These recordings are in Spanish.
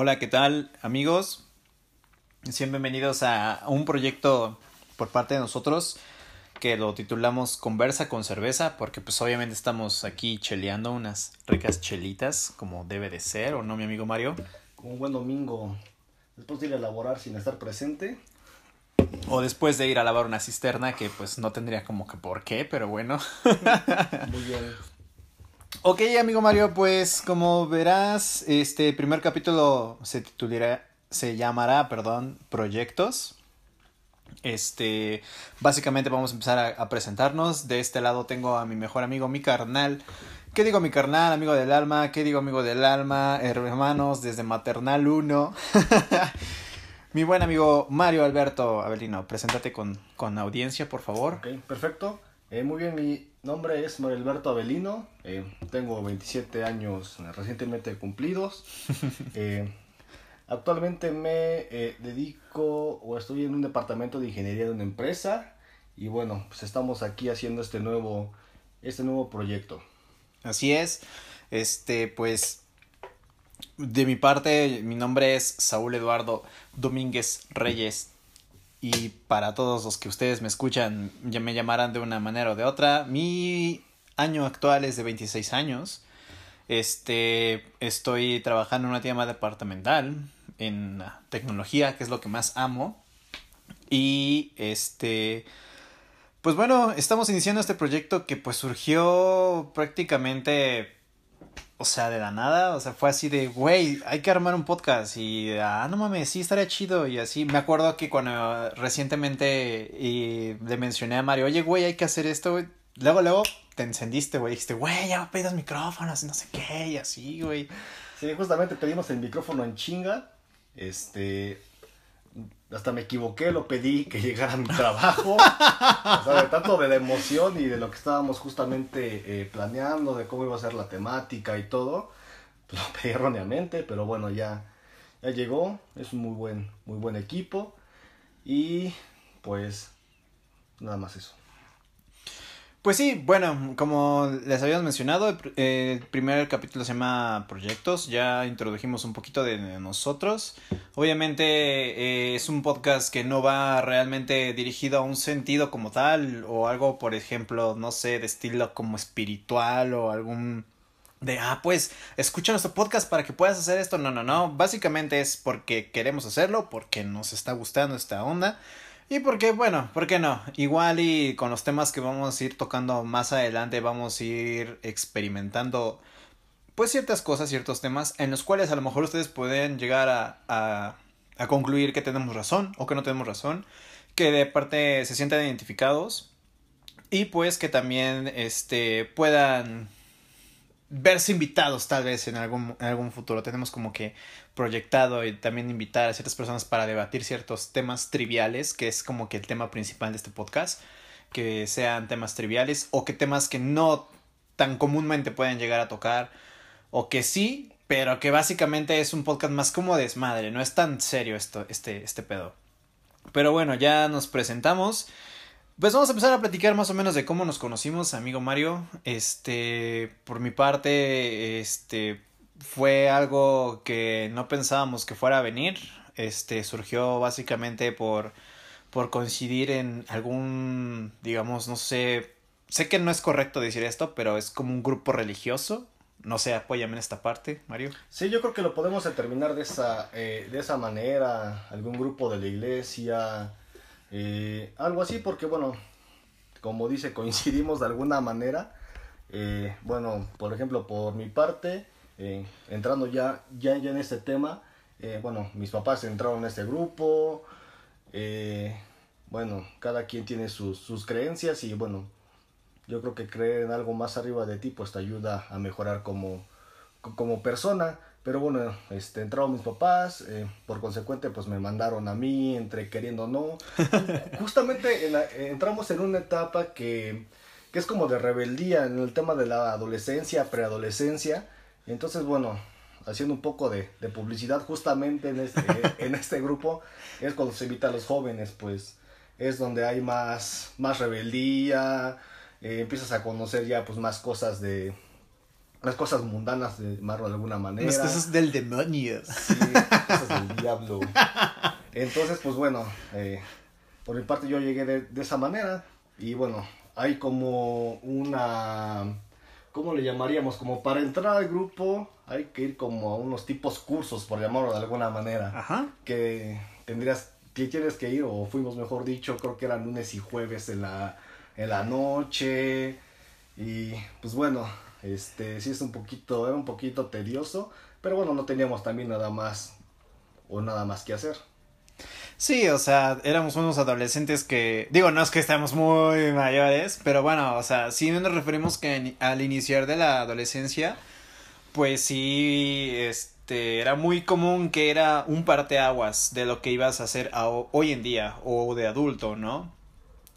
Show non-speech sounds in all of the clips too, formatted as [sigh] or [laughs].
Hola, ¿qué tal amigos? Sean bienvenidos a un proyecto por parte de nosotros que lo titulamos Conversa con cerveza porque pues obviamente estamos aquí cheleando unas ricas chelitas como debe de ser, ¿o no mi amigo Mario? Un buen domingo después de ir a laborar sin estar presente. O después de ir a lavar una cisterna que pues no tendría como que por qué, pero bueno. Muy bien. Ok, amigo Mario, pues como verás, este primer capítulo se titulará, se llamará, perdón, Proyectos. Este, básicamente vamos a empezar a, presentarnos. De este lado tengo a mi mejor amigo, mi carnal. ¿Qué digo mi carnal, amigo del alma? ¿Qué digo amigo del alma? Hermanos desde maternal 1. [laughs] mi buen amigo Mario Alberto Avelino, preséntate con, con audiencia, por favor. Ok, perfecto. Eh, muy bien, mi nombre es Mario Alberto Avelino. Eh, tengo 27 años recientemente cumplidos. [laughs] Eh, Actualmente me eh, dedico o estoy en un departamento de ingeniería de una empresa y bueno, pues estamos aquí haciendo este nuevo, este nuevo proyecto. Así es, este pues de mi parte mi nombre es Saúl Eduardo Domínguez Reyes y para todos los que ustedes me escuchan ya me llamarán de una manera o de otra, mi año actual es de 26 años. Este, estoy trabajando en una tienda departamental en tecnología, que es lo que más amo. Y este, pues bueno, estamos iniciando este proyecto que pues surgió prácticamente, o sea, de la nada, o sea, fue así de, güey, hay que armar un podcast y, ah, no mames, sí, estaría chido y así. Me acuerdo que cuando recientemente le mencioné a Mario, oye, güey, hay que hacer esto, güey. Luego, luego te encendiste, güey, dijiste, güey, ya pedí los micrófonos y no sé qué, y así, güey. Sí, justamente pedimos el micrófono en chinga este, hasta me equivoqué, lo pedí que [laughs] llegara a mi trabajo. o tanto de la emoción y de lo que estábamos justamente eh, planeando, de cómo iba a ser la temática y todo. Pues [laughs] lo pedí erróneamente, pero bueno, ya, ya llegó. Es un muy buen, muy buen equipo. Y pues nada más eso. Pues sí, bueno, como les habíamos mencionado, el primer capítulo se llama Proyectos, ya introdujimos un poquito de nosotros. Obviamente eh, es un podcast que no va realmente dirigido a un sentido como tal o algo, por ejemplo, no sé, de estilo como espiritual o algún de, ah, pues, escucha nuestro podcast para que puedas hacer esto. No, no, no. Básicamente es porque queremos hacerlo, porque nos está gustando esta onda. Y porque, bueno, ¿por qué no? Igual y con los temas que vamos a ir tocando más adelante, vamos a ir experimentando, pues, ciertas cosas, ciertos temas, en los cuales a lo mejor ustedes pueden llegar a, a, a concluir que tenemos razón o que no tenemos razón, que de parte se sientan identificados y pues que también este puedan verse invitados tal vez en algún, en algún futuro. Tenemos como que proyectado y también invitar a ciertas personas para debatir ciertos temas triviales, que es como que el tema principal de este podcast, que sean temas triviales o que temas que no tan comúnmente pueden llegar a tocar o que sí, pero que básicamente es un podcast más como desmadre, no es tan serio esto, este, este pedo. Pero bueno, ya nos presentamos. Pues vamos a empezar a platicar más o menos de cómo nos conocimos, amigo Mario. Este, por mi parte, este, fue algo que no pensábamos que fuera a venir. Este, surgió básicamente por, por coincidir en algún, digamos, no sé, sé que no es correcto decir esto, pero es como un grupo religioso. No sé, apóyame en esta parte, Mario. Sí, yo creo que lo podemos determinar de esa, eh, de esa manera. Algún grupo de la iglesia, eh, algo así porque, bueno, como dice, [laughs] coincidimos de alguna manera. Eh, bueno, por ejemplo, por mi parte, eh, entrando ya, ya, ya en este tema, bueno, mis papás entraron en este grupo. Bueno, cada quien tiene sus, sus creencias y bueno, yo creo que creer en algo más arriba de ti pues te ayuda a mejorar como, como persona. Pero bueno, este, entraron mis papás, eh, por consecuente pues me mandaron a mí, entre queriendo o no. [laughs] Justamente en la, entramos en una etapa que, que es como de rebeldía en el tema de la adolescencia, preadolescencia. Entonces bueno, haciendo un poco de, de publicidad justamente en este, [laughs] en este grupo, es cuando se invita a los jóvenes, pues es donde hay más, más rebeldía, eh, empiezas a conocer ya pues más cosas de las cosas mundanas de llamarlo de alguna manera. Las cosas del demonio. Sí, cosas del diablo. Entonces, pues bueno, eh, por mi parte yo llegué de, de esa manera y bueno, hay como una, ¿cómo le llamaríamos? Como para entrar al grupo hay que ir como a unos tipos cursos, por llamarlo de alguna manera. Ajá. Que tendrías, que tienes que ir, o fuimos mejor dicho, creo que eran lunes y jueves en la, en la noche. Y pues bueno, este sí es un poquito, era un poquito tedioso, pero bueno, no teníamos también nada más o nada más que hacer. Sí, o sea, éramos unos adolescentes que, digo, no es que estemos muy mayores, pero bueno, o sea, sí nos referimos que al iniciar de la adolescencia, pues sí, este, era muy común que era un parteaguas de lo que ibas a hacer hoy en día o de adulto, ¿no?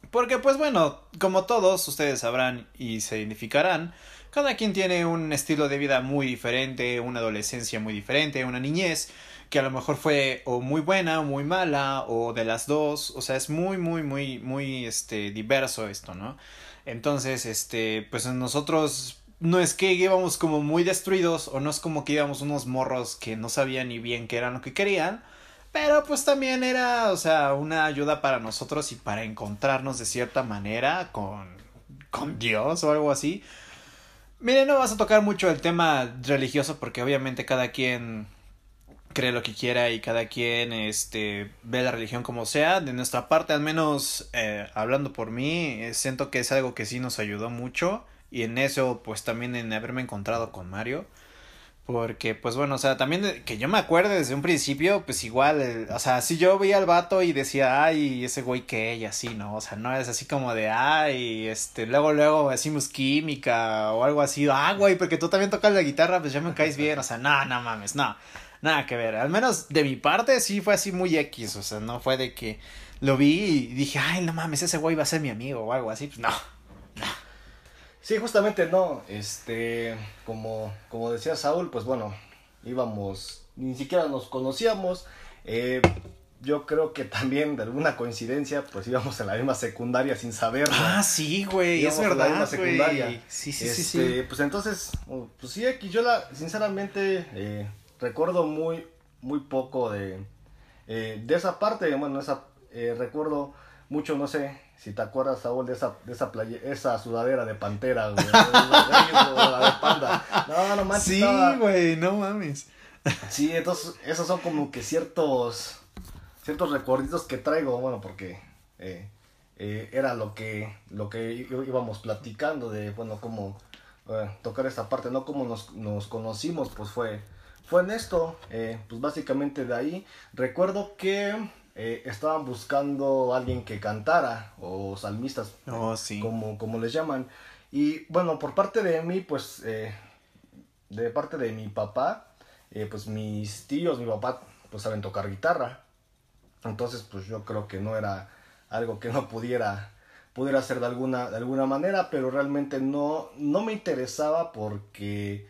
Porque pues bueno, como todos ustedes sabrán y se identificarán, cada quien tiene un estilo de vida muy diferente, una adolescencia muy diferente, una niñez que a lo mejor fue o muy buena o muy mala o de las dos, o sea, es muy muy muy muy este diverso esto, ¿no? Entonces, este, pues nosotros no es que íbamos como muy destruidos o no es como que íbamos unos morros que no sabían ni bien qué eran lo que querían, pero pues también era, o sea, una ayuda para nosotros y para encontrarnos de cierta manera con, con Dios o algo así. Mire, no vas a tocar mucho el tema religioso porque obviamente cada quien cree lo que quiera y cada quien este ve la religión como sea. De nuestra parte, al menos eh, hablando por mí, eh, siento que es algo que sí nos ayudó mucho y en eso, pues también en haberme encontrado con Mario. Porque, pues bueno, o sea, también que yo me acuerdo desde un principio, pues igual, o sea, si yo veía al vato y decía, ay, ese güey que ella, así, ¿no? O sea, no es así como de, ay, este, luego, luego decimos química o algo así, ah, güey, porque tú también tocas la guitarra, pues ya me caes bien, o sea, no, no mames, no, nada que ver. Al menos de mi parte sí fue así muy X, o sea, no fue de que lo vi y dije, ay, no mames, ese güey va a ser mi amigo o algo así, pues no, no. Sí, justamente no. Este, como, como decía Saúl, pues bueno, íbamos, ni siquiera nos conocíamos. Eh, yo creo que también de alguna coincidencia, pues íbamos en la misma secundaria sin saberlo. Ah, sí, güey, es verdad, en la secundaria. Sí, sí, sí, sí. Este, pues entonces, oh, pues sí, aquí yo la, sinceramente, eh, recuerdo muy, muy poco de, eh, de esa parte, bueno, esa, recuerdo mucho, no sé, si te acuerdas, Saúl, de esa, de esa, playa, esa sudadera de pantera, güey. [laughs] de panda. No, no mames. Sí, güey, no mames. Sí, entonces, esos son como que ciertos, ciertos recuerditos que traigo, bueno, porque eh, eh, era lo que, lo que íbamos platicando de, bueno, cómo eh, tocar esta parte, ¿no? Cómo nos, nos conocimos, pues fue, fue en esto, pues básicamente de ahí. Recuerdo que eh, estaban buscando a alguien que cantara o salmistas, oh, sí. como, como les llaman. Y bueno, por parte de mí, pues, eh, de parte de mi papá, eh, pues mis tíos, mi papá, pues saben tocar guitarra. Entonces, pues yo creo que no era algo que no pudiera, pudiera hacer de alguna, de alguna manera, pero realmente no, no me interesaba porque,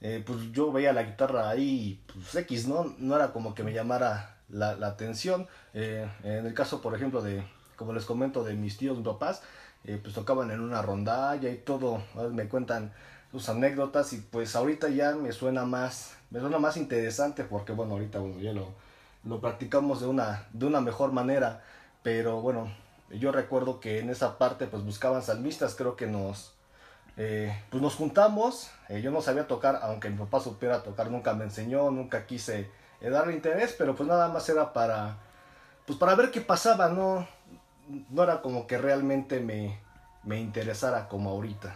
pues yo veía la guitarra ahí, pues X, ¿no? No era como que me llamara la, la atención. Eh, en el caso, por ejemplo, de, como les comento, de mis tíos, mis papás, eh, pues tocaban en una rondalla y todo, me cuentan sus anécdotas y pues ahorita ya me suena más, me suena más interesante porque bueno, ahorita bueno, ya lo, lo practicamos de una, de una mejor manera, pero bueno, yo recuerdo que en esa parte pues buscaban salmistas, creo que nos, eh, pues nos juntamos, yo no sabía tocar, aunque mi papá supiera tocar, nunca me enseñó, nunca quise darle interés, pero pues nada más era para, pues para ver qué pasaba, no, no era como que realmente me, me interesara como ahorita.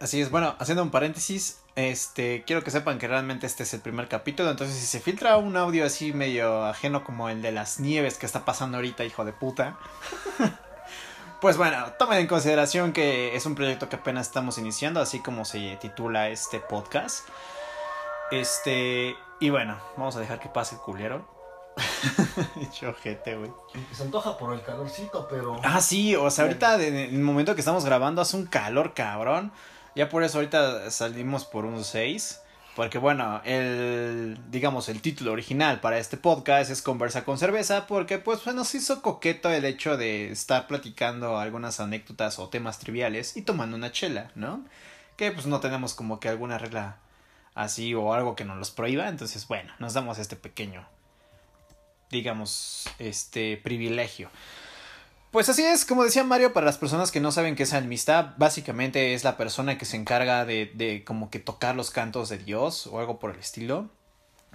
Así es, bueno, haciendo un paréntesis, este, quiero que sepan que realmente este es el primer capítulo, entonces si se filtra un audio así medio ajeno como el de las nieves que está pasando ahorita, hijo de puta, [laughs] pues bueno, tomen en consideración que es un proyecto que apenas estamos iniciando, así como se titula este podcast. Este, y bueno, vamos a dejar que pase el culero. [laughs] Chojete, güey. Se antoja por el calorcito, pero. Ah, sí, o sea, ahorita en el momento que estamos grabando hace un calor cabrón. Ya por eso ahorita salimos por unos 6. Porque bueno, el, digamos, el título original para este podcast es Conversa con cerveza, porque pues nos hizo coqueto el hecho de estar platicando algunas anécdotas o temas triviales y tomando una chela, ¿no? que pues no tenemos como que alguna regla así o algo que nos los prohíba, entonces bueno, nos damos este pequeño, digamos, este privilegio. Pues así es, como decía Mario, para las personas que no saben qué es almista, básicamente es la persona que se encarga de, de como que tocar los cantos de Dios o algo por el estilo,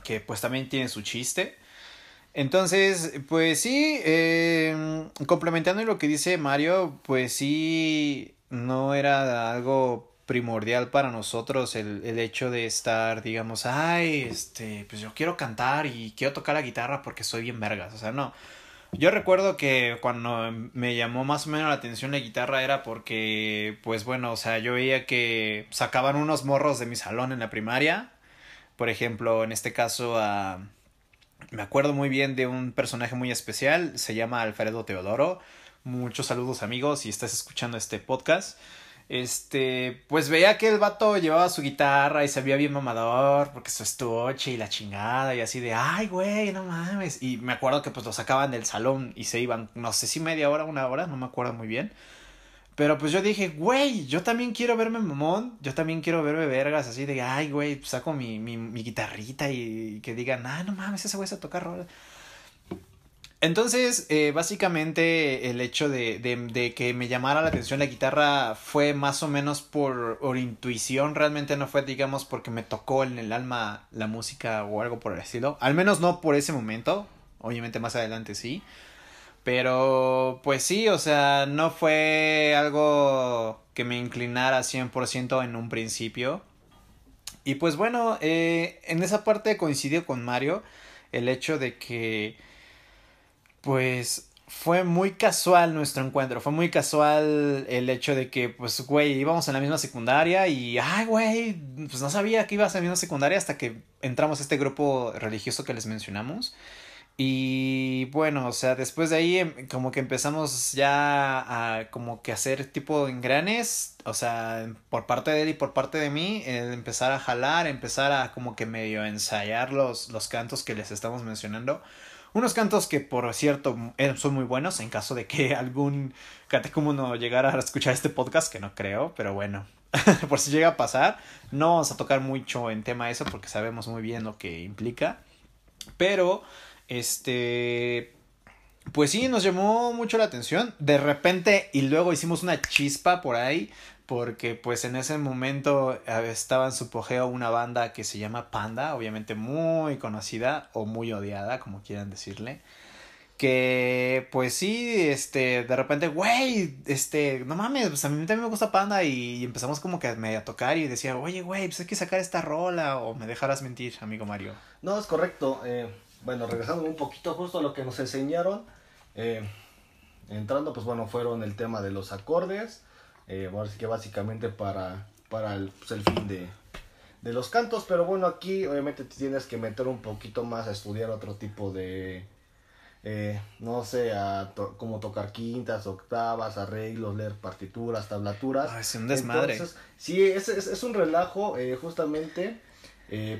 que pues también tiene su chiste. Entonces, pues sí, eh, complementando lo que dice Mario, pues sí, no era algo primordial para nosotros el, el, hecho de estar, digamos, ay, este, pues yo quiero cantar y quiero tocar la guitarra porque soy bien vergas, o sea, no. Yo recuerdo que cuando me llamó más o menos la atención la guitarra era porque, pues bueno, o sea, yo veía que sacaban unos morros de mi salón en la primaria, por ejemplo, en este caso a me acuerdo muy bien de un personaje muy especial, se llama Alfredo Teodoro. Muchos saludos amigos si estás escuchando este podcast. Este, pues veía que el vato llevaba su guitarra y se veía bien mamador porque su estuche y la chingada y así de, ay, güey, no mames. Y me acuerdo que pues lo sacaban del salón y se iban, no sé si media hora, una hora, no me acuerdo muy bien. Pero pues yo dije, güey, yo también quiero verme mamón, yo también quiero verme vergas, así de, ay, güey, saco mi, mi, mi guitarrita y, que digan, ah, no mames, ese güey se toca rola. Entonces, eh, básicamente el hecho de, de, de, que me llamara la atención la guitarra fue más o menos por, por, intuición, realmente no fue, digamos, porque me tocó en el alma la música o algo por el estilo. Al menos no por ese momento, obviamente más adelante sí. Pero, pues sí, o sea, no fue algo que me inclinara 100% en un principio. Y pues bueno, eh, en esa parte coincidió con Mario el hecho de que, pues, fue muy casual nuestro encuentro. Fue muy casual el hecho de que, pues, güey, íbamos en la misma secundaria y, ay, güey, pues no sabía que ibas en la misma secundaria hasta que entramos a este grupo religioso que les mencionamos. Y bueno, o sea, después de ahí em, como que empezamos ya a como que hacer tipo engranes, o sea, por parte de él y por parte de mí, empezar a jalar, empezar a como que medio ensayar los, los cantos que les estamos mencionando. Unos cantos que por cierto eh, son muy buenos en caso de que [laughs] algún catecúmeno llegara a escuchar este podcast, que no creo, pero bueno, [laughs] por si llega a pasar, no vamos a tocar mucho en tema eso porque sabemos muy bien lo que implica, pero... Este. Pues sí, nos llamó mucho la atención. De repente, y luego hicimos una chispa por ahí. Porque pues en ese momento eh, estaba en su apogeo una banda que se llama Panda, obviamente muy conocida o muy odiada, como quieran decirle. Que pues sí, este, de repente, güey, este, no mames, pues a mí también me gusta Panda y empezamos como que a tocar y decía, oye, güey, pues hay que sacar esta rola o me dejarás mentir, amigo Mario. No, es correcto. Eh, bueno, regresando un poquito justo a lo que nos enseñaron, eh, entrando, pues bueno, fueron el tema de los acordes, eh, bueno, así que básicamente para, para el, pues, el fin de, de, los cantos, pero bueno, aquí obviamente tienes que meter un poquito más a estudiar otro tipo de, eh, no sé, a como tocar quintas, octavas, arreglos, leer partituras, tablaturas. es un desmadre. Entonces, sí, es, es, es un relajo, eh, justamente,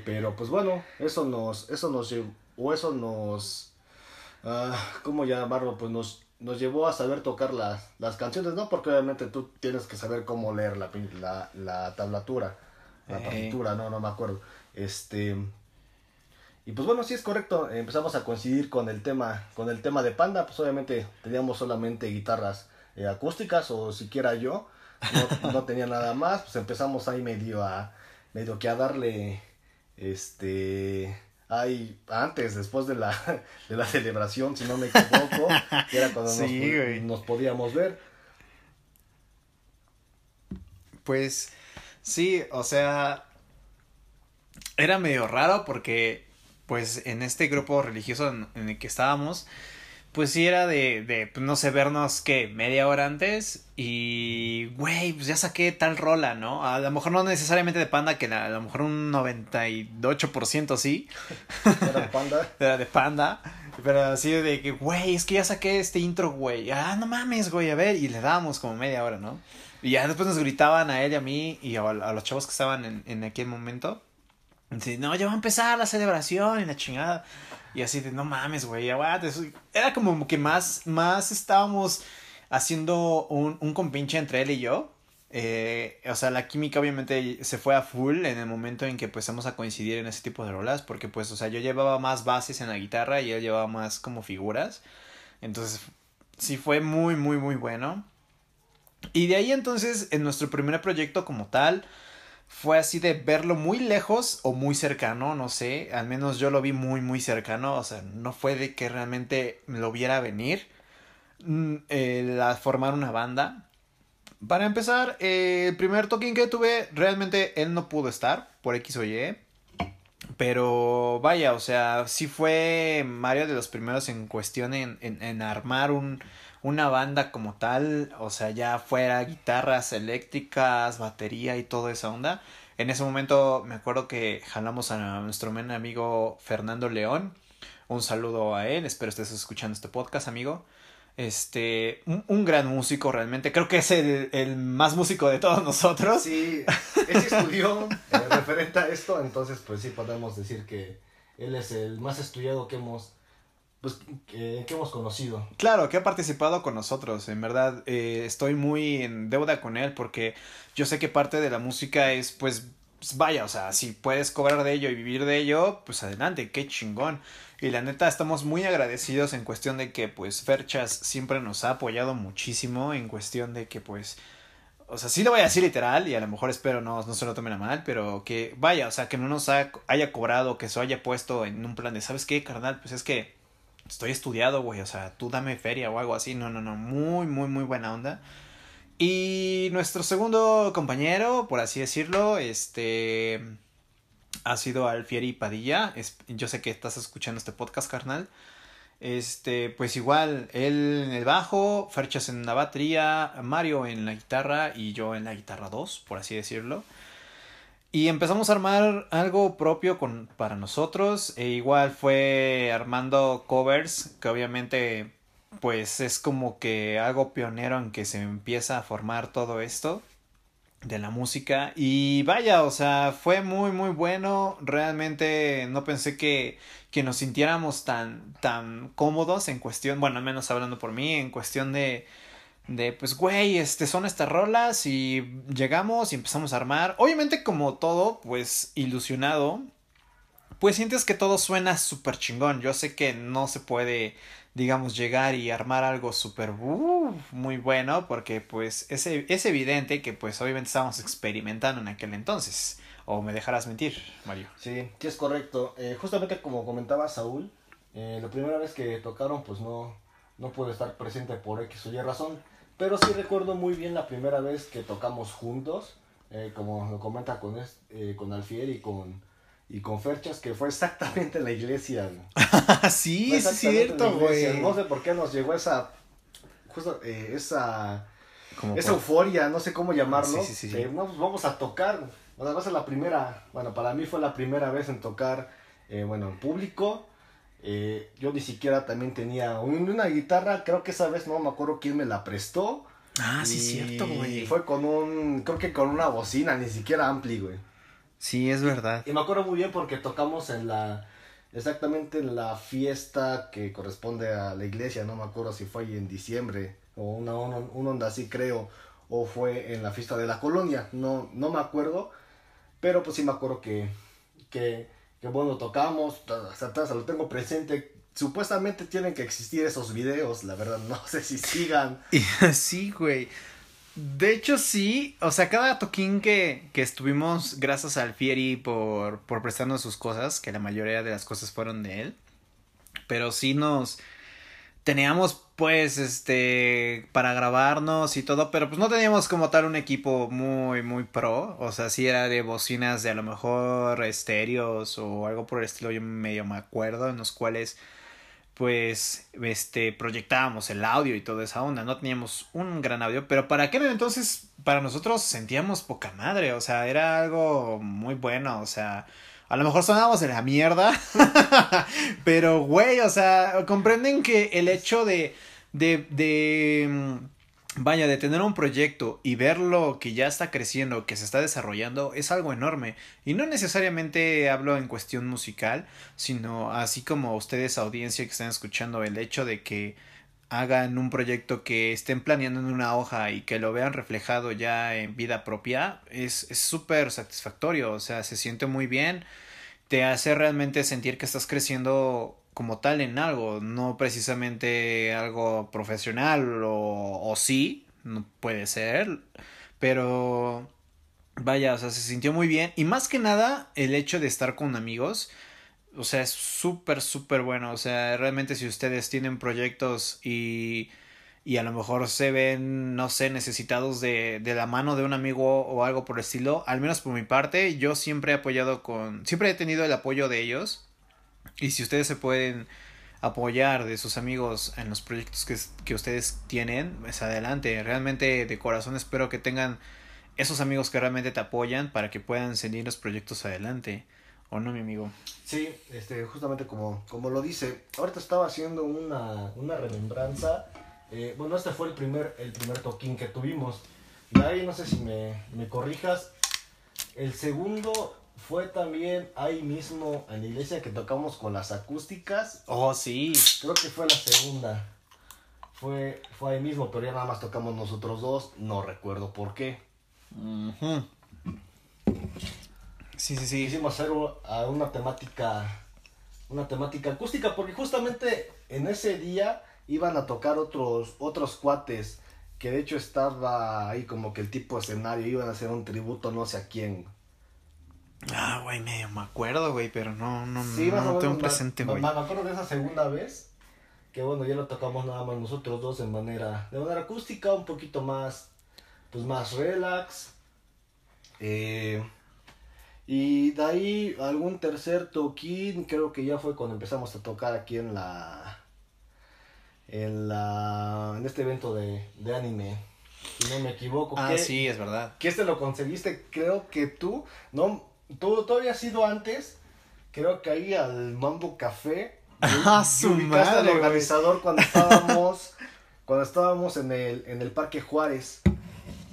pero pues bueno, eso nos, eso nos o eso nos, uh, ¿cómo llamarlo? Pues nos, nos llevó a saber tocar las, las canciones, ¿no? Porque obviamente tú tienes que saber cómo leer la, la, la tablatura, la partitura, no, no me acuerdo. Este, y pues bueno, sí es correcto, empezamos a coincidir con el tema, con el tema de Panda, pues obviamente teníamos solamente guitarras eh, acústicas o siquiera yo, no, [laughs] no, tenía nada más, pues empezamos ahí medio a, medio que a darle, este, hay antes, después de la, [laughs] de la celebración, si no me equivoco, que era cuando nos, nos, podíamos ver. Pues sí, o sea, era medio raro porque, pues, en este grupo religioso en, en el que estábamos, pues sí era de, de, pues, no sé, vernos que media hora antes y, güey, pues ya saqué tal rola, ¿no? A lo mejor no necesariamente de Panda, que a lo mejor un 98% sí. Era de Panda. [laughs] Era de Panda. Pero así de que, güey, es que ya saqué este intro, güey. Ah, no mames, güey, a ver. Y le dábamos como media hora, ¿no? Y ya después nos gritaban a él y a mí y a, a los chavos que estaban en, en aquel momento. Sí, no, ya va a empezar la celebración y la chingada. Y así de, no mames, güey, Era como que más, más estábamos haciendo un, un compinche entre él y yo. Eh, o sea, la química obviamente se fue a full en el momento en que empezamos a coincidir en ese tipo de rolas, porque pues, o sea, yo llevaba más bases en la guitarra y él llevaba más como figuras. Entonces, sí fue muy, muy, muy bueno. Y de ahí entonces, en nuestro primer proyecto como tal, fue así de verlo muy lejos o muy cercano, no sé, al menos yo lo vi muy, muy cercano, o sea, no fue de que realmente lo viera venir, mm, el formar una banda. Para empezar, eh, el primer token que tuve, realmente él no pudo estar, por X o Y. Pero vaya, o sea, sí fue Mario de los primeros en cuestión en, en, en armar un, una banda como tal, o sea, ya fuera guitarras eléctricas, batería y toda esa onda. En ese momento me acuerdo que jalamos a nuestro buen amigo Fernando León. Un saludo a él, espero estés escuchando este podcast, amigo. Este, un, gran músico realmente, creo que es el, el, más músico de todos nosotros. Sí, él estudió eh, referente a esto, entonces pues sí podemos decir que él es el más estudiado que hemos pues, que, que, hemos conocido. Claro, que ha participado con nosotros. En verdad, eh, estoy muy en deuda con él porque yo sé que parte de la música es, pues, pues, vaya, o sea, si puedes cobrar de ello y vivir de ello, pues adelante, qué chingón. Y la neta, estamos muy agradecidos en cuestión de que, pues, Ferchas siempre nos ha apoyado muchísimo en cuestión de que, pues, o sea, sí lo voy a decir literal y a lo mejor espero no, no se lo tomen a mal, pero que vaya, o sea, que no nos haya cobrado, que se haya puesto en un plan de, ¿sabes qué, carnal? Pues es que estoy estudiado, güey, o sea, tú dame feria o algo así. No, no, no, muy, muy, muy buena onda. Y nuestro segundo compañero, por así decirlo, este ha sido Alfieri Padilla. yo sé que estás escuchando este podcast, carnal. Este, pues igual, él en el bajo, Ferchas en la batería, Mario en la guitarra y yo en la guitarra 2, por así decirlo. Y empezamos a armar algo propio con, para nosotros. E igual fue armando covers, que obviamente pues es como que algo pionero en que se empieza a formar todo esto de la música. Y vaya, o sea, fue muy muy bueno. Realmente no pensé que, que nos sintiéramos tan, tan cómodos en cuestión, bueno, al menos hablando por mí, en cuestión de de pues güey, este son estas rolas y llegamos y empezamos a armar. Obviamente como todo, pues ilusionado, pues sientes que todo suena súper chingón. Yo sé que no se puede, digamos, llegar y armar algo súper muy bueno porque pues es, es evidente que pues obviamente estábamos experimentando en aquel entonces. ¿O me dejarás mentir, Mario? Sí, que es correcto. Eh, justamente como comentaba Saúl, eh, la primera vez que tocaron pues no, no pude estar presente por X o Y razón. Pero sí recuerdo muy bien la primera vez que tocamos juntos, eh, como lo comenta con, eh, con Alfier y con, y con Ferchas, que fue exactamente en la iglesia. [laughs] sí, es cierto, güey. No sé por qué nos llegó esa, justo, eh, esa, esa euforia, no sé cómo llamarlo. Sí, sí, sí, vamos, vamos a tocar. O sea, va a ser la primera, bueno, para mí fue la primera vez en tocar, bueno, en público. Eh, yo ni siquiera también tenía una guitarra, creo que esa vez no me acuerdo quién me la prestó. Ah, sí, cierto, güey. Fue con un, creo que con una bocina, ni siquiera ampli, güey. Sí, es verdad. Y me acuerdo muy bien porque tocamos en la, exactamente en la fiesta que corresponde a la iglesia, no me acuerdo si fue en diciembre o una, un onda así creo, o fue en la fiesta de la colonia, no, no me acuerdo, pero pues sí me acuerdo que, que que bueno, tocamos, hasta lo tengo presente. Supuestamente tienen que existir esos videos, la verdad, no sé si sigan. [laughs] sí, güey. De hecho, sí. O sea, cada toquín que, que estuvimos, gracias al Fieri por, por prestarnos sus cosas, que la mayoría de las cosas fueron de él. Pero sí nos, teníamos pues este para grabarnos y todo, pero pues no teníamos como tal un equipo muy muy pro, o sea, sí era de bocinas de a lo mejor estéreos o algo por el estilo, yo medio me acuerdo en los cuales pues este proyectábamos el audio y toda esa onda, no teníamos un gran audio, pero para aquel entonces para nosotros sentíamos poca madre, o sea, era algo muy bueno, o sea, a lo mejor sonábamos de la mierda. [laughs] pero, güey, o sea, comprenden que el hecho de, de, de, mm, vaya, de tener un proyecto y verlo que ya está creciendo, que se está desarrollando, es algo enorme. Y no necesariamente hablo en cuestión musical, sino así como ustedes, audiencia que están escuchando, el hecho de que hagan un proyecto que estén planeando en una hoja y que lo vean reflejado ya en vida propia, es súper satisfactorio, o sea, se siente muy bien, te hace realmente sentir que estás creciendo como tal en algo, no precisamente algo profesional o, o sí, no puede ser, pero vaya, o sea, se sintió muy bien y más que nada el hecho de estar con amigos, o sea, es súper, súper bueno. O sea, realmente si ustedes tienen proyectos y, y a lo mejor se ven, no sé, necesitados de, de la mano de un amigo o algo por el estilo, al menos por mi parte, yo siempre he apoyado con, siempre he tenido el apoyo de ellos. Y si ustedes se pueden apoyar de sus amigos en los proyectos que, que ustedes tienen, pues adelante. Realmente de corazón espero que tengan esos amigos que realmente te apoyan para que puedan seguir los proyectos adelante. ¿O no, mi amigo? Sí, este, justamente como, como lo dice. Ahorita estaba haciendo una, una remembranza. Eh, bueno, este fue el primer, el primer toquín que tuvimos. Y ahí no sé si me, me corrijas. El segundo fue también ahí mismo en la iglesia que tocamos con las acústicas. Oh, sí. Creo que fue la segunda. Fue, fue ahí mismo, pero ya nada más tocamos nosotros dos. No recuerdo por qué. Sí, sí, sí. Quisimos hacer una temática, una temática acústica, porque justamente en ese día iban a tocar otros, otros cuates, que de hecho estaba ahí como que el tipo de escenario, iban a hacer un tributo no sé a quién. Ah, güey, medio me acuerdo, güey, pero no, no, no, tengo presente, güey. Me, acuerdo de esa segunda vez, que bueno, ya lo tocamos nada más nosotros dos de manera, de manera acústica, un poquito más, pues más relax. Eh, y de ahí algún tercer toquín, creo que ya fue cuando empezamos a tocar aquí en la en la en este evento de, de anime. Si no me equivoco. Ah, sí, es verdad. Que este lo conseguiste, creo que tú, no, tú todavía has sido antes, creo que ahí al Mambo Café. [laughs] Ah, su madre, al organizador cuando estábamos cuando estábamos en el en el Parque Juárez.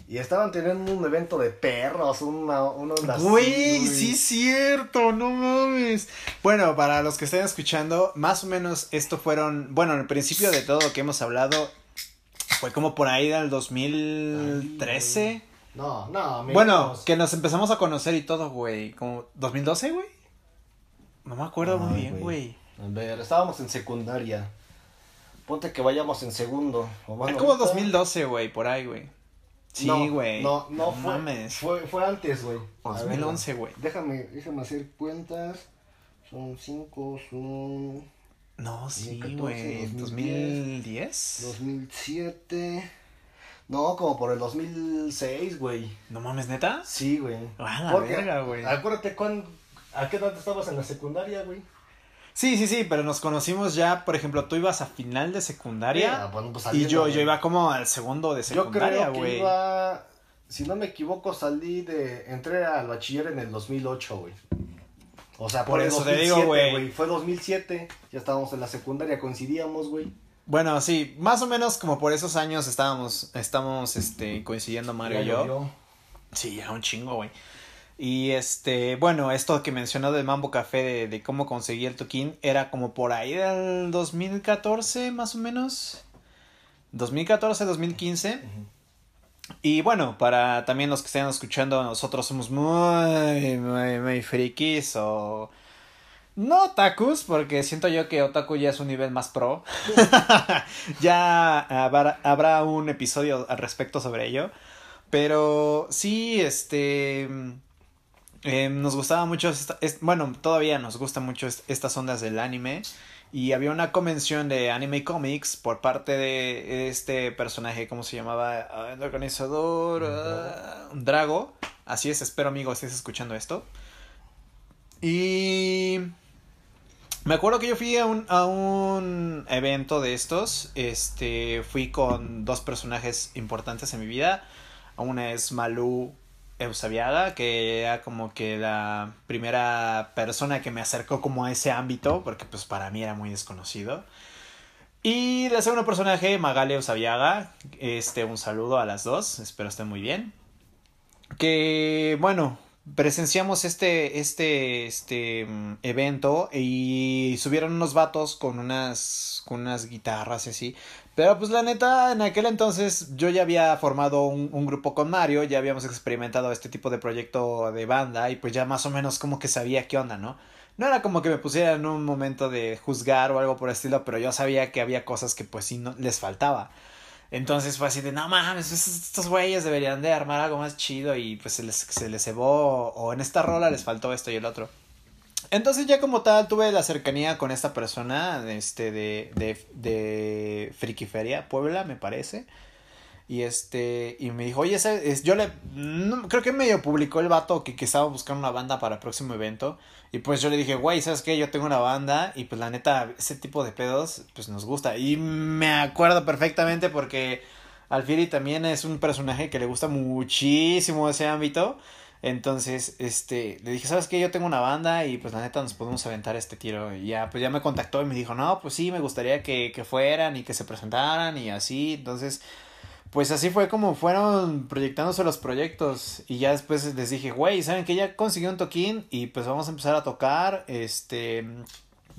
Y estaban teniendo un evento de perros, una, onda Güey, sí es cierto, no mames. Bueno, para los que estén escuchando, más o menos esto fueron, bueno, en el principio de todo lo que hemos hablado, fue como por ahí del 2013. no, no, Bueno, que nos empezamos a conocer y todo, güey, como 2012, güey. No me acuerdo muy bien, güey. A ver, estábamos en secundaria. Ponte que vayamos en segundo. O es como 2012, güey, por ahí, güey. Sí, güey. No, no, fue, fue, fue. antes, güey. 2011, güey. Déjame, déjame hacer cuentas. Son 5, son. No, sí, güey. 2010. 2007. No, como por el 2006, güey. ¿No mames, neta? Sí, güey. Ah, la verga, güey. Acuérdate, cuándo, ¿a qué edad estabas en la secundaria, güey? Sí, sí, sí, pero nos conocimos ya, por ejemplo, tú ibas a final de secundaria pues y yo, yo iba como al segundo de secundaria, güey. Yo creo que iba, si no me equivoco, salí de, entré al bachiller en el 2008, güey. O sea, por, eso te digo, güey. Fue 2007, ya estábamos en la secundaria, coincidíamos, güey. Bueno, sí, más o menos como por esos años estábamos, estamos, este, coincidiendo Mario y yo. Sí, ya un chingo, güey. Y este, bueno, esto que mencionó del Mambo Café de, cómo conseguí el toquín era como por ahí del 2014 más o menos. 2014, 2015. Y bueno, para también los que estén escuchando, nosotros somos muy, muy, muy frikis o... No otakus, porque siento yo que otaku ya es un nivel más pro. [laughs] ya habrá, habrá un episodio al respecto sobre ello. Pero sí, este eh, nos gustaba mucho, bueno, todavía nos gustan mucho estas ondas del anime. Y había una convención de anime comics por parte de este personaje, ¿cómo se llamaba? Ah, el organizador. Ah, Drago. Así es, espero amigo estés escuchando esto. Y. Me acuerdo que yo fui a un, a un evento de estos. Este. Fui con dos personajes importantes en mi vida. Una es Malu Eusabiaga, que era como que la primera persona que me acercó como a ese ámbito, porque pues para mí era muy desconocido. Y la segunda personaje, Magali Eusabiaga, este, un saludo a las dos, espero estén muy bien. Que, bueno, presenciamos este, este, este mm, evento y subieron unos vatos con unas, con unas guitarras y así. Pero pues la neta, en aquel entonces yo ya había formado un, un, grupo con Mario, ya habíamos experimentado este tipo de proyecto de banda y pues ya más o menos como que sabía qué onda, ¿no? No era como que me pusiera en un momento de juzgar o algo por el estilo, pero yo sabía que había cosas que pues sí no, les faltaba. Entonces fue así de, no mames, estos güeyes deberían de armar algo más chido y pues se les, se les cebó o en esta rola les faltó esto y el otro. Entonces ya como tal tuve la cercanía con esta persona este, de, de, de Frikiferia, Puebla me parece. Y este, y me dijo, oye, es, yo le, creo que medio publicó el vato que, que estaba buscando una banda para el próximo evento. Y pues yo le dije, güey, ¿sabes qué? Yo tengo una banda y pues la neta, ese tipo de pedos, pues nos gusta. Y me acuerdo perfectamente porque Alfieri también es un personaje que le gusta muchísimo ese ámbito. Entonces, este, le dije, ¿sabes qué? Yo tengo una banda y pues la neta nos podemos aventar este tiro. Y ya, pues ya me contactó y me dijo, no, pues sí, me gustaría que, que fueran y que se presentaran y así. Entonces, pues así fue como fueron proyectándose los proyectos. Y ya después les dije, güey, ¿saben que ya consiguió un toquín? Y pues vamos a empezar a tocar. Este.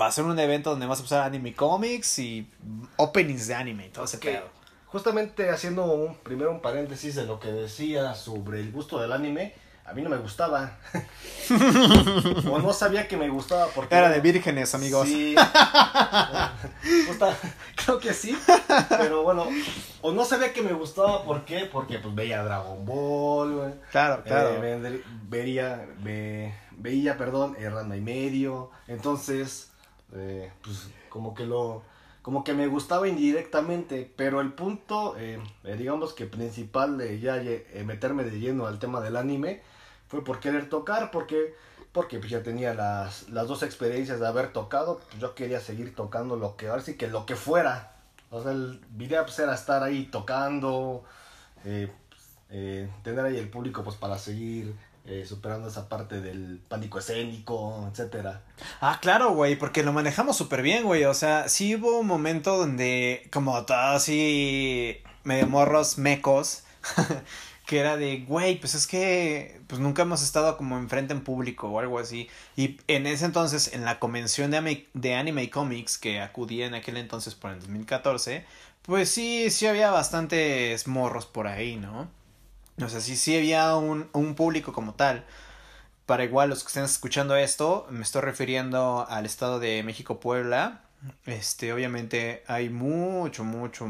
Va a ser un evento donde vamos a usar anime comics y openings de anime y todo ese pedo. Justamente haciendo un, primero un paréntesis de lo que decía sobre el gusto del anime a mí no me gustaba. [laughs] o no sabía que me gustaba porque... Era de vírgenes, amigos. Sí. creo que sí. Pero bueno, o no sabía que me gustaba, ¿por qué? Porque pues veía Dragon Ball, Claro, claro. Eh, veía, veía, perdón, Erranda y medio. Entonces, eh, pues como que lo como que me gustaba indirectamente, pero el punto, eh, digamos que principal de ya meterme de lleno al tema del anime, fue por querer tocar, porque, porque pues ya tenía las, las dos experiencias de haber tocado, pues yo quería seguir tocando lo que, ahora sí que lo que fuera. O sea, el video pues era estar ahí tocando, eh, eh, tener ahí el público pues para seguir eh, superando esa parte del pánico escénico, etcétera. Ah, claro, güey, porque lo manejamos súper bien, güey. O sea, sí hubo un momento donde, como todos así medio morros mecos, [laughs] que era de, güey, pues es que pues nunca hemos estado como enfrente en público o algo así. Y en ese entonces, en la convención de, de Anime Comics que acudí en aquel entonces por el 2014, pues sí, sí había bastantes morros por ahí, ¿no? O sea, sí, sí había un, un público como tal. Para igual los que estén escuchando esto, me estoy refiriendo al estado de México Puebla. Este, obviamente hay mucho, mucho,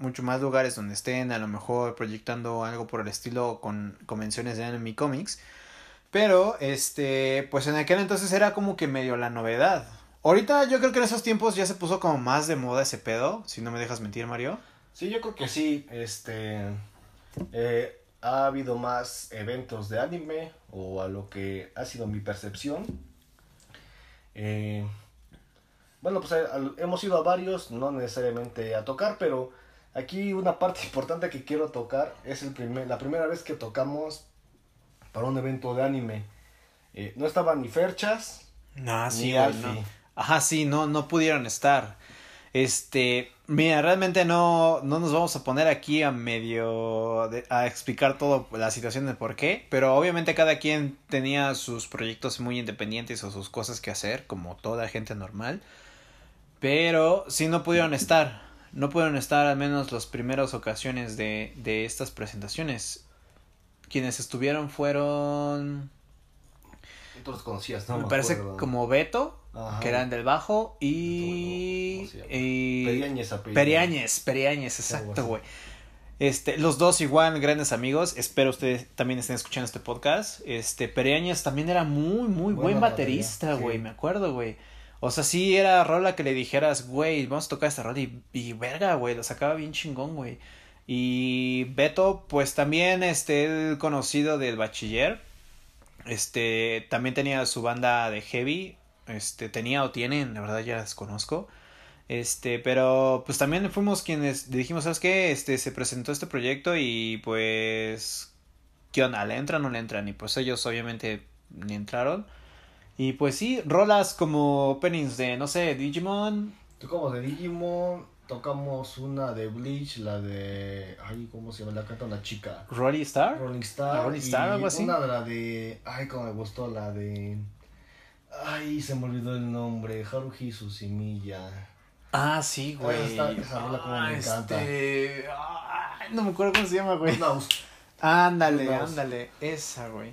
mucho más lugares donde estén a lo mejor proyectando algo por el estilo con convenciones de anime comics. Pero, este, pues en aquel entonces era como que medio la novedad. Ahorita yo creo que en esos tiempos ya se puso como más de moda ese pedo, si no me dejas mentir, Mario. Sí, yo creo que sí, este, eh, ha habido más eventos de anime, o a lo que ha sido mi percepción. Eh, bueno, pues eh, hemos ido a varios, no necesariamente a tocar, pero Aquí una parte [laughs] importante que quiero tocar es el primer, la primera vez que tocamos para un evento de anime. Eh, no estaban ni Ferchas ni Alfie. Ajá, sí, no, no pudieron estar. Este, mira, realmente no, no nos vamos a poner aquí a medio a explicar todo la situación de por qué, pero obviamente cada quien tenía sus proyectos muy independientes o sus cosas que hacer, como toda gente normal. Pero sí no pudieron estar no pudieron estar al menos las primeras ocasiones de, de estas presentaciones. Quienes estuvieron fueron... Tú los conocías, ¿no? Me, parece como Beto, que eran del bajo, y... y... Periáñez, Periáñez, Periáñez, exacto, güey. Este, los dos igual grandes amigos. Espero ustedes también estén escuchando este podcast. Este, Periáñez también era muy, muy buen baterista, güey. Me acuerdo, güey. O sea, sí era rola que le dijeras, güey, vamos a tocar esta rola y, y verga, güey, lo sacaba bien chingón, güey. Y Beto, pues también, este, el conocido del bachiller, este, también tenía su banda de heavy, este, tenía o tienen, la verdad ya desconozco. Este, pero pues también fuimos quienes dijimos, ¿sabes qué? Este, se presentó este proyecto y pues, ¿qué onda? ¿Le entran o no le entran? Y pues ellos obviamente ni entraron. Y pues sí, rolas como openings de, no sé, Digimon. Tú como de Digimon. tocamos una de Bleach, la de. Ay, ¿cómo se llama? La canta una chica. ¿Rolling Star? Rolling Star. Rolling Star, algo así. Una de la de. Ay, cómo me gustó la de. Ay, se me olvidó el nombre. Haruhi Susimilla. Ah, sí, güey. Esa- esa rola como me Ah, encanta. este, ay, no me acuerdo cómo se llama, güey. Ándale, ándale. Esa, güey.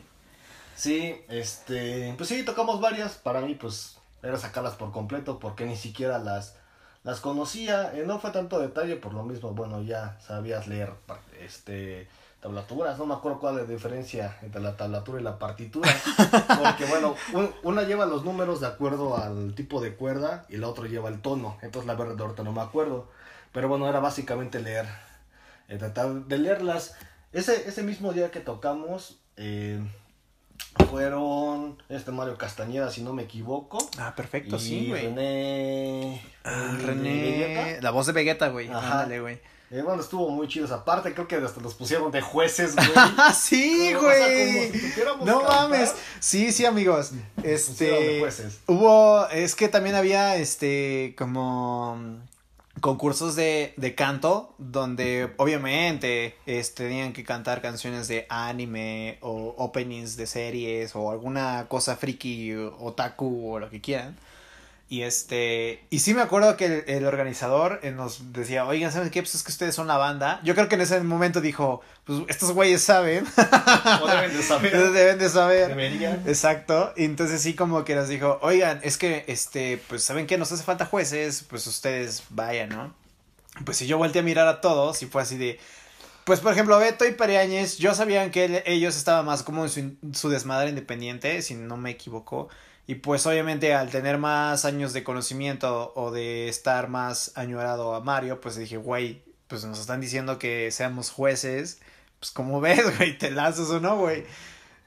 Sí, este, pues sí, tocamos varias. Para mí, pues, era sacarlas por completo porque ni siquiera las, las conocía. Eh, no fue tanto detalle, por lo mismo, bueno, ya sabías leer, este, tablaturas. No me acuerdo cuál es la diferencia entre la tablatura y la partitura. [laughs] Porque, bueno, un- una lleva los números de acuerdo al tipo de cuerda y la otra lleva el tono. Entonces, la verdad, ahorita no me acuerdo. Pero bueno, era básicamente leer, eh, tratar de leerlas. Ese, ese mismo día que tocamos, eh, fueron este Mario Castañeda, si no me equivoco. Ah, perfecto, y sí, güey. René. Ah, eh, René. Vegeta. La voz de Vegeta, güey. Ajá. Ándale, güey. Eh, bueno, estuvo muy chido esa parte. Creo que hasta los pusieron de jueces, güey. [laughs] Sí, O sea, güey. no cantar. mames. Sí, sí, amigos. pusieron de Este. jueces. Hubo. Es que también había este. Como. Concursos de, de canto. Donde obviamente. Este, tenían que cantar canciones de anime. O openings de series. O alguna cosa friki. Otaku. O lo que quieran. Y este, y sí me acuerdo que el, el organizador eh, nos decía, oigan, ¿saben qué? Pues es que ustedes son la banda. Yo creo que en ese momento dijo, pues estos güeyes saben. O deben de saber. [laughs] Deben de saber. Deberían. Exacto. Y entonces sí como que nos dijo, oigan, es que, este, pues saben que nos hace falta jueces, pues ustedes vayan, ¿no? Pues si yo volteé a mirar a todos y fue así de, pues por ejemplo, Beto y Periáñez, yo sabían que él- ellos estaban más como en su, su desmadre independiente, si no me equivoco. Y pues obviamente al tener más años de conocimiento o de estar más añorado a Mario, pues dije, güey, pues nos están diciendo que seamos jueces, pues como [laughs] ves, güey, te lanzas o no, güey.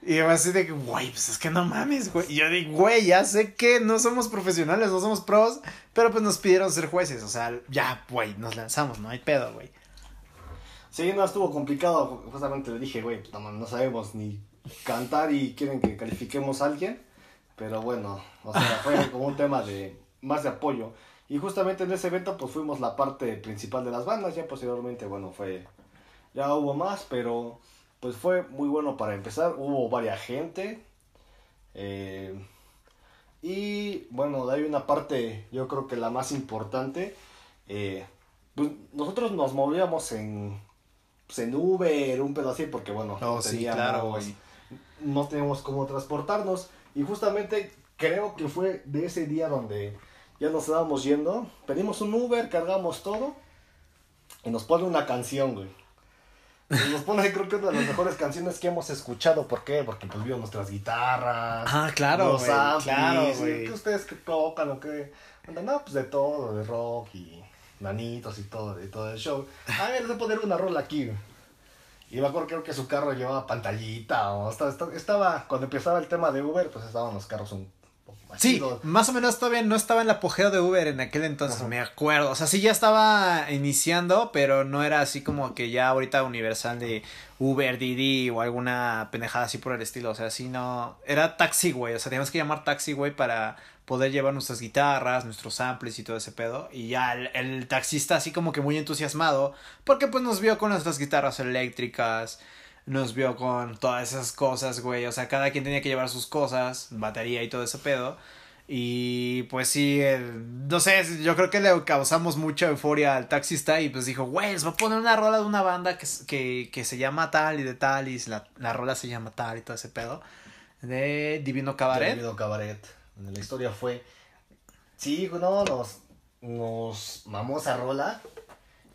Y así de que, güey, pues es que no mames, güey. Y yo digo, güey, ya sé que no somos profesionales, no somos pros, pero pues nos pidieron ser jueces, o sea, ya, güey, nos lanzamos, no hay pedo, güey. Sí, no, estuvo complicado. Justamente le dije, güey, no, no sabemos ni cantar y quieren que califiquemos a alguien. Pero bueno, o sea, fue como un tema de más de apoyo. Y justamente en ese evento, pues fuimos la parte principal de las bandas. Ya posteriormente, bueno, fue. Ya hubo más, pero pues fue muy bueno para empezar. Hubo varias gente. eh, y bueno, ahí una parte, yo creo que la más importante. eh, pues nosotros nos movíamos en, pues, en Uber, un pedo así, porque bueno, Oh, no sí, teníamos- claro, no teníamos cómo transportarnos. Y justamente creo que fue de ese día donde ya nos estábamos yendo. Pedimos un Uber, cargamos todo. Y nos pone una canción, güey. Y nos pone, creo que una de las mejores canciones que hemos escuchado. ¿Por qué? Porque pues vio nuestras guitarras. Ah, claro, los güey, amplis, claro, güey. ¿Qué ustedes que tocan o qué? Anda, No, pues de todo, de rock y nanitos y todo, de todo el show. A ver, les voy a poner una rola aquí, güey. Y me acuerdo creo que su carro llevaba pantallita o estaba, estaba, cuando empezaba el tema de Uber, pues estaban los carros un poco más Sí, chidos. más o menos todavía no estaba en el apogeo de Uber en aquel entonces, Ajá. me acuerdo. O sea, sí ya estaba iniciando, pero no era así como que ya ahorita universal de Uber, Didi o alguna pendejada así por el estilo. O sea, sí no. Era taxi, güey. O sea, teníamos que llamar taxi, güey, para poder llevar nuestras guitarras, nuestros samples y todo ese pedo. Y ya el, taxista así como que muy entusiasmado, porque pues nos vio con nuestras guitarras eléctricas. Nos vio con todas esas cosas, güey. O sea, cada quien tenía que llevar sus cosas, batería y todo ese pedo. Y pues sí, no sé, yo creo que le causamos mucha euforia al taxista y pues dijo, güey, les voy a poner una rola de una banda que, que, que se llama tal y de tal y la, la rola se llama tal y todo ese pedo. De Divino Cabaret. Divino Cabaret. La historia fue. Sí, no, nos, nos mamó esa rola.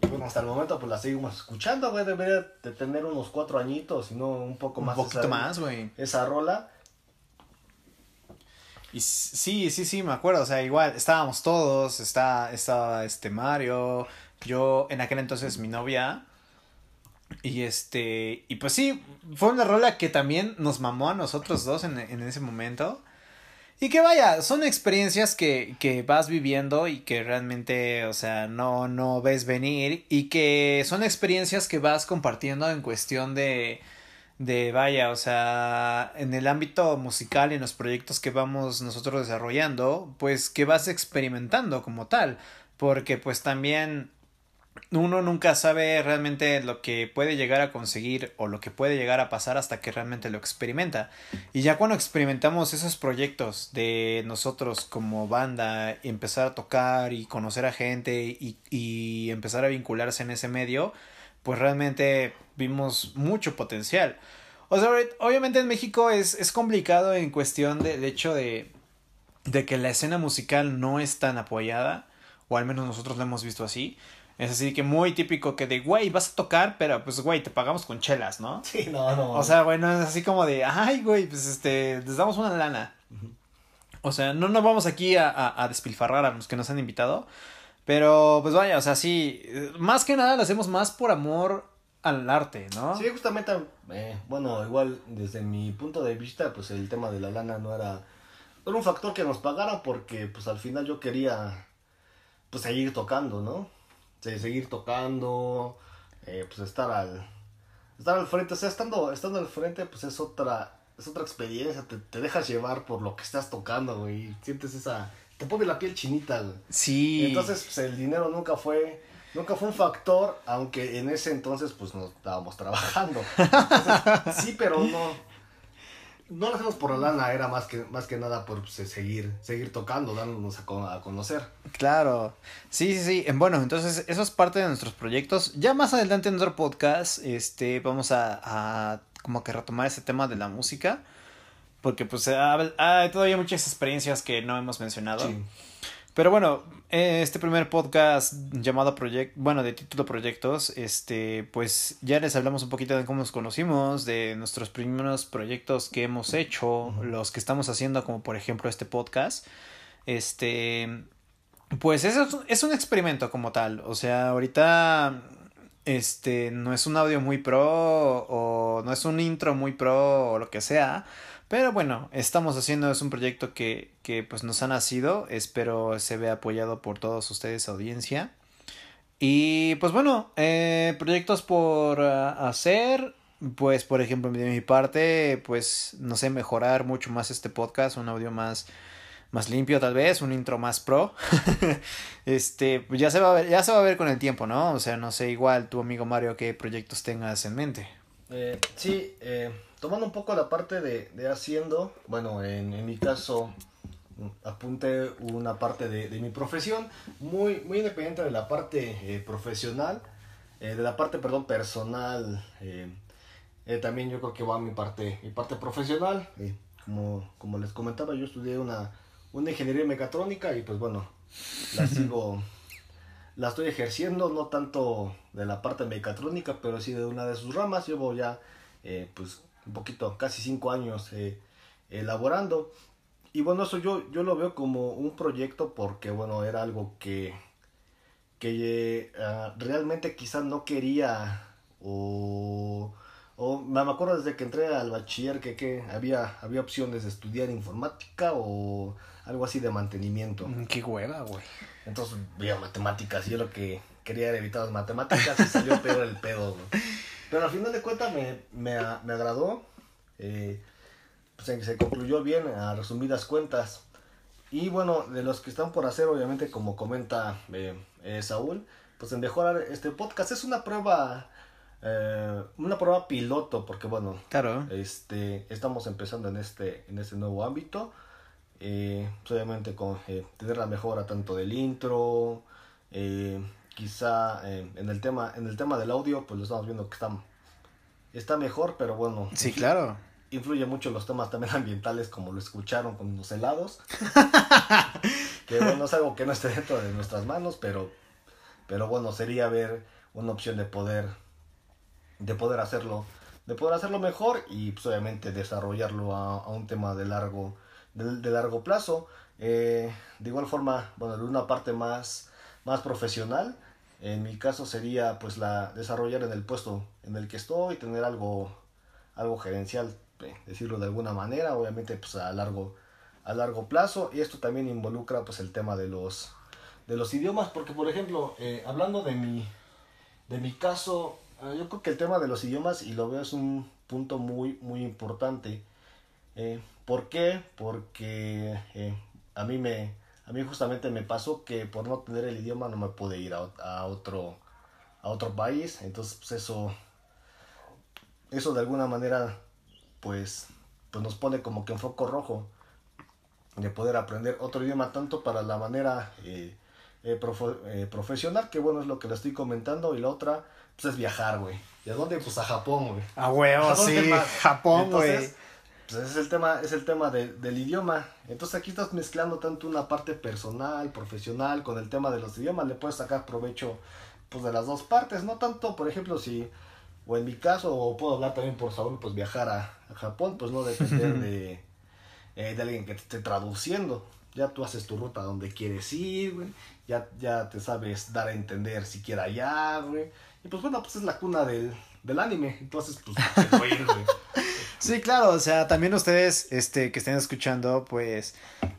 Y bueno, hasta el momento pues la seguimos escuchando, güey. Debería de tener unos cuatro añitos, si no un poco Un más. poquito esa- más, güey. Esa rola. Y sí, sí, sí, me acuerdo. O sea, igual, estábamos todos, está, estaba este Mario, yo en aquel entonces mi novia. Y este, y pues sí, fue una rola que también nos mamó a nosotros dos en, en ese momento. Y que vaya, son experiencias que, que vas viviendo y que realmente, o sea, no, no ves venir. Y que son experiencias que vas compartiendo en cuestión de, de vaya, o sea, en el ámbito musical y en los proyectos que vamos nosotros desarrollando, pues que vas experimentando como tal. Porque pues también uno nunca sabe realmente lo que puede llegar a conseguir o lo que puede llegar a pasar hasta que realmente lo experimenta. Y ya cuando experimentamos esos proyectos de nosotros como banda, empezar a tocar y conocer a gente y, y empezar a vincularse en ese medio, pues realmente vimos mucho potencial. O sea, obviamente en México es, es complicado en cuestión de, de hecho de, de que la escena musical no es tan apoyada, o al menos nosotros lo hemos visto así. Es así que muy típico que de, güey, vas a tocar, pero pues, güey, te pagamos con chelas, ¿no? Sí, no, no. O sea, bueno, es así como de, ay, güey, pues este, les damos una lana. O sea, no nos vamos aquí a, a, a, despilfarrar a los que nos han invitado. Pero, pues vaya, o sea, sí, más que nada lo hacemos más por amor al arte, ¿no? Sí, justamente, eh, bueno, igual desde mi punto de vista, pues el tema de la lana no era, era un factor que nos pagaran porque, pues al final yo quería, pues seguir tocando, ¿no? Seguir tocando, eh, pues estar al, estar al frente, o sea, estando, estando al frente, pues es otra, es otra experiencia, te, te dejas llevar por lo que estás tocando, güey, sientes esa, te pone la piel chinita, güey. Sí. Entonces, pues el dinero nunca fue, nunca fue un factor, aunque en ese entonces, pues nos estábamos trabajando. Entonces, sí, pero no, no lo hacemos por la lana, era más que, más que nada por pues, seguir, seguir tocando, dándonos a, a, conocer. Claro, sí, sí, sí. Bueno, entonces eso es parte de nuestros proyectos. Ya más adelante en nuestro podcast, este, vamos a, a como que retomar ese tema de la música. Porque pues hay todavía muchas experiencias que no hemos mencionado. Sí. Pero bueno, este primer podcast llamado Proyecto, bueno, de título Proyectos, este, pues ya les hablamos un poquito de cómo nos conocimos, de nuestros primeros proyectos que hemos hecho, los que estamos haciendo, como por ejemplo este podcast. Este, pues es, es un experimento como tal. O sea, ahorita, este, no es un audio muy pro o no es un intro muy pro o lo que sea. Pero bueno, estamos haciendo, es un proyecto que, que pues nos ha nacido, espero se vea apoyado por todos ustedes, audiencia. Y pues bueno, eh, proyectos por uh, hacer, pues por ejemplo de mi parte, pues no sé, mejorar mucho más este podcast, un audio más, más limpio tal vez, un intro más pro. [laughs] este, pues ya se va a ver, ya se va a ver con el tiempo, ¿no? O sea, no sé, igual tu amigo Mario, qué proyectos tengas en mente. Eh, sí, eh, tomando un poco la parte de, de haciendo, bueno, en, en, mi caso apunté una parte de, de, mi profesión, muy, muy independiente de la parte eh, profesional, eh, de la parte, perdón, personal, eh, también yo creo que va mi parte, mi parte profesional, como, como les comentaba, yo estudié una, una ingeniería mecatrónica y pues bueno, la [laughs] sigo... la estoy ejerciendo, no tanto de la parte mecatrónica, pero sí de una de sus ramas. Llevo ya, eh, pues, un poquito, casi cinco años eh, elaborando. Y bueno, eso yo, yo lo veo como un proyecto porque, bueno, era algo que, que uh, realmente quizás no quería o... O me acuerdo desde que entré al bachiller que, que había, había opciones de estudiar informática o algo así de mantenimiento. Qué hueva, güey. Entonces, veía matemáticas. Yo lo que quería era evitar las matemáticas y salió peor el pedo, güey. [laughs] Pero al final de cuentas me, me, me agradó. Eh, pues se concluyó bien, a resumidas cuentas. Y bueno, de los que están por hacer, obviamente, como comenta eh, eh, Saúl, pues en mejorar este podcast es una prueba. Eh, una prueba piloto porque bueno claro este estamos empezando en este en este nuevo ámbito pues obviamente con tener la mejora tanto del intro eh, quizá en el tema en el tema del audio pues lo estamos viendo que está está mejor pero bueno. Sí claro. Influye mucho los temas también [laughs] ambientales como lo escucharon con los helados. [laughs] Que bueno es algo que no esté dentro de nuestras manos pero pero bueno sería ver una opción de poder de poder hacerlo de poder hacerlo mejor y pues obviamente desarrollarlo a, a un tema de largo de, de largo plazo. Eh, de igual forma bueno de una parte más más profesional en mi caso sería pues la desarrollar en el puesto en el que estoy tener algo algo gerencial eh, decirlo de alguna manera obviamente pues a largo a largo plazo y esto también involucra pues el tema de los de los idiomas porque por ejemplo eh, hablando de mi de mi caso yo creo que el tema de los idiomas, y lo veo, es un punto muy, muy importante. Eh, ¿Por qué? Porque eh, a, mí me, a mí justamente me pasó que por no tener el idioma no me pude ir a, a, otro, a otro país. Entonces, pues eso, eso de alguna manera, pues, pues nos pone como que en foco rojo de poder aprender otro idioma tanto para la manera eh, eh, eh, profesional, que bueno, es lo que le estoy comentando, y la otra, pues es viajar, güey. ¿Y a dónde? Pues a Japón, güey. A huevo, sí, Japón, güey. Pues es el tema, es el tema del idioma. Entonces aquí estás mezclando tanto una parte personal, profesional, con el tema de los idiomas, le puedes sacar provecho pues de las dos partes, no tanto, por ejemplo, si, o en mi caso, o puedo hablar también por Saúl, pues viajar a, Japón, pues no depender de, [laughs] eh, de alguien que te esté traduciendo. Ya tú haces tu ruta donde quieres ir, güey. Ya, ya te sabes dar a entender siquiera allá, güey. Y pues bueno, pues es la cuna del, del anime. Entonces, pues, [laughs] güey. Sí, claro, o sea, también ustedes este, que estén escuchando, pues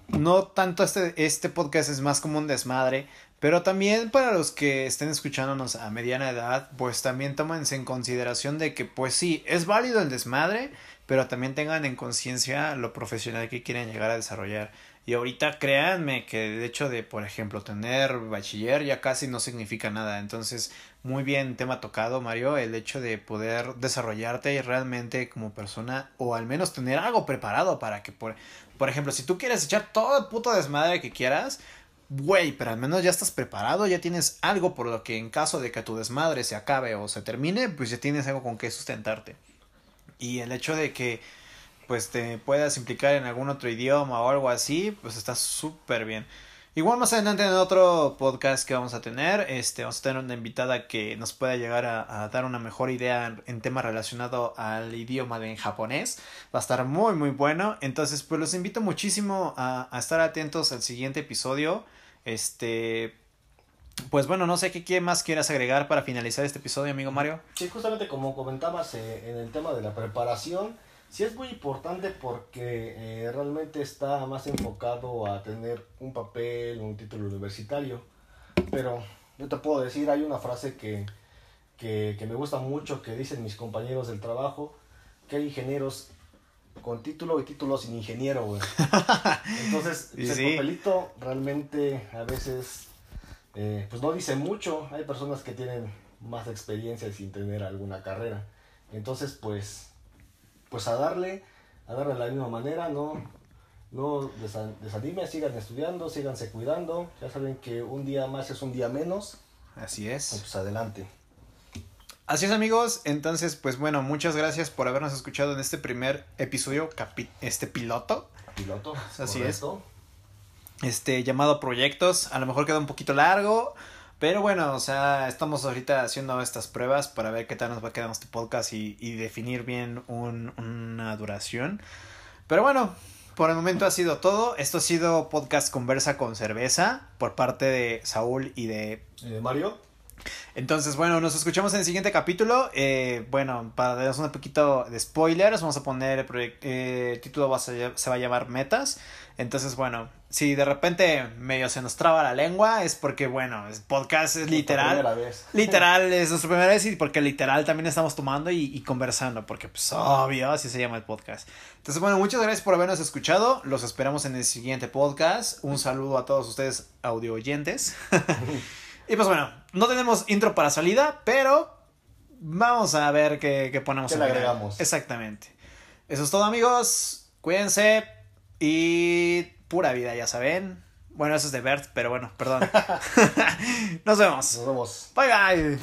no tanto este, este podcast es más como un desmadre, pero también para los que estén escuchándonos a mediana edad, pues también tómense en consideración de que pues sí, es válido el desmadre, pero también tengan en conciencia lo profesional que quieren llegar a desarrollar. Y ahorita créanme que el hecho de, por ejemplo, tener bachiller ya casi no significa nada. Entonces, muy bien tema tocado, Mario, el hecho de poder desarrollarte realmente como persona o al menos tener algo preparado para que, por, por ejemplo, si tú quieres echar todo el puto desmadre que quieras, güey, pero al menos ya estás preparado, ya tienes algo por lo que en caso de que tu desmadre se acabe o se termine, pues ya tienes algo con que sustentarte. Y el hecho de que pues te puedas implicar en algún otro idioma o algo así, pues está súper bien. Igual más adelante en otro podcast que vamos a tener, este, vamos a tener una invitada que nos pueda llegar a, dar una mejor idea en, tema relacionado al idioma de en japonés. Va a estar muy muy bueno. Entonces, pues los invito muchísimo a, a estar atentos al siguiente episodio. Este, pues bueno, no sé qué más quieras agregar para finalizar este episodio, amigo Mario. Sí, justamente como comentabas eh, en el tema de la preparación, sí es muy importante porque eh, realmente está más enfocado a tener un papel, un título universitario. Pero yo te puedo decir, hay una frase que, que, que me gusta mucho que dicen mis compañeros del trabajo, que hay ingenieros con título y título sin ingeniero, güey. [laughs] Entonces, el papelito realmente a veces, eh, pues no dice mucho. Hay personas que tienen más experiencia sin tener alguna carrera. Entonces, pues, pues a darle, a darle de la misma manera, no, no desanime, sigan estudiando, síganse cuidando. Ya saben que un día más es un día menos. Así es. Pues adelante. Así es amigos, entonces pues bueno, muchas gracias por habernos escuchado en este primer episodio, este piloto. Piloto. Así es. Este llamado Proyectos, a lo mejor queda un poquito largo, pero bueno, o sea, estamos ahorita haciendo estas pruebas para ver qué tal nos va a quedar este podcast y, y definir bien un, una duración. Pero bueno, por el momento ha sido todo. Esto ha sido Podcast Conversa con Cerveza por parte de Saúl y de Mario. Entonces, bueno, nos escuchamos en el siguiente capítulo. Eh, bueno, para darles un poquito de spoilers, vamos a poner el, eh, título va se va a llamar Metas. Entonces, bueno, si de repente medio se nos traba la lengua, es porque, bueno, el podcast es literal. [laughs] Literal, es nuestra primera vez y porque literal también estamos tomando y, conversando, porque, pues, obvio, así se llama el podcast. Entonces, bueno, muchas gracias por habernos escuchado. Los esperamos en el siguiente podcast. Un saludo a todos ustedes, audio oyentes. [laughs] Y pues bueno, no tenemos intro para salida, pero vamos a ver qué, qué ponemos. ¿Qué le agregamos? Exactamente. Eso es todo amigos. Cuídense y pura vida, ya saben. Bueno, eso es de Bert, pero bueno, perdón. [laughs] [laughs] Nos vemos. Nos vemos. Bye bye.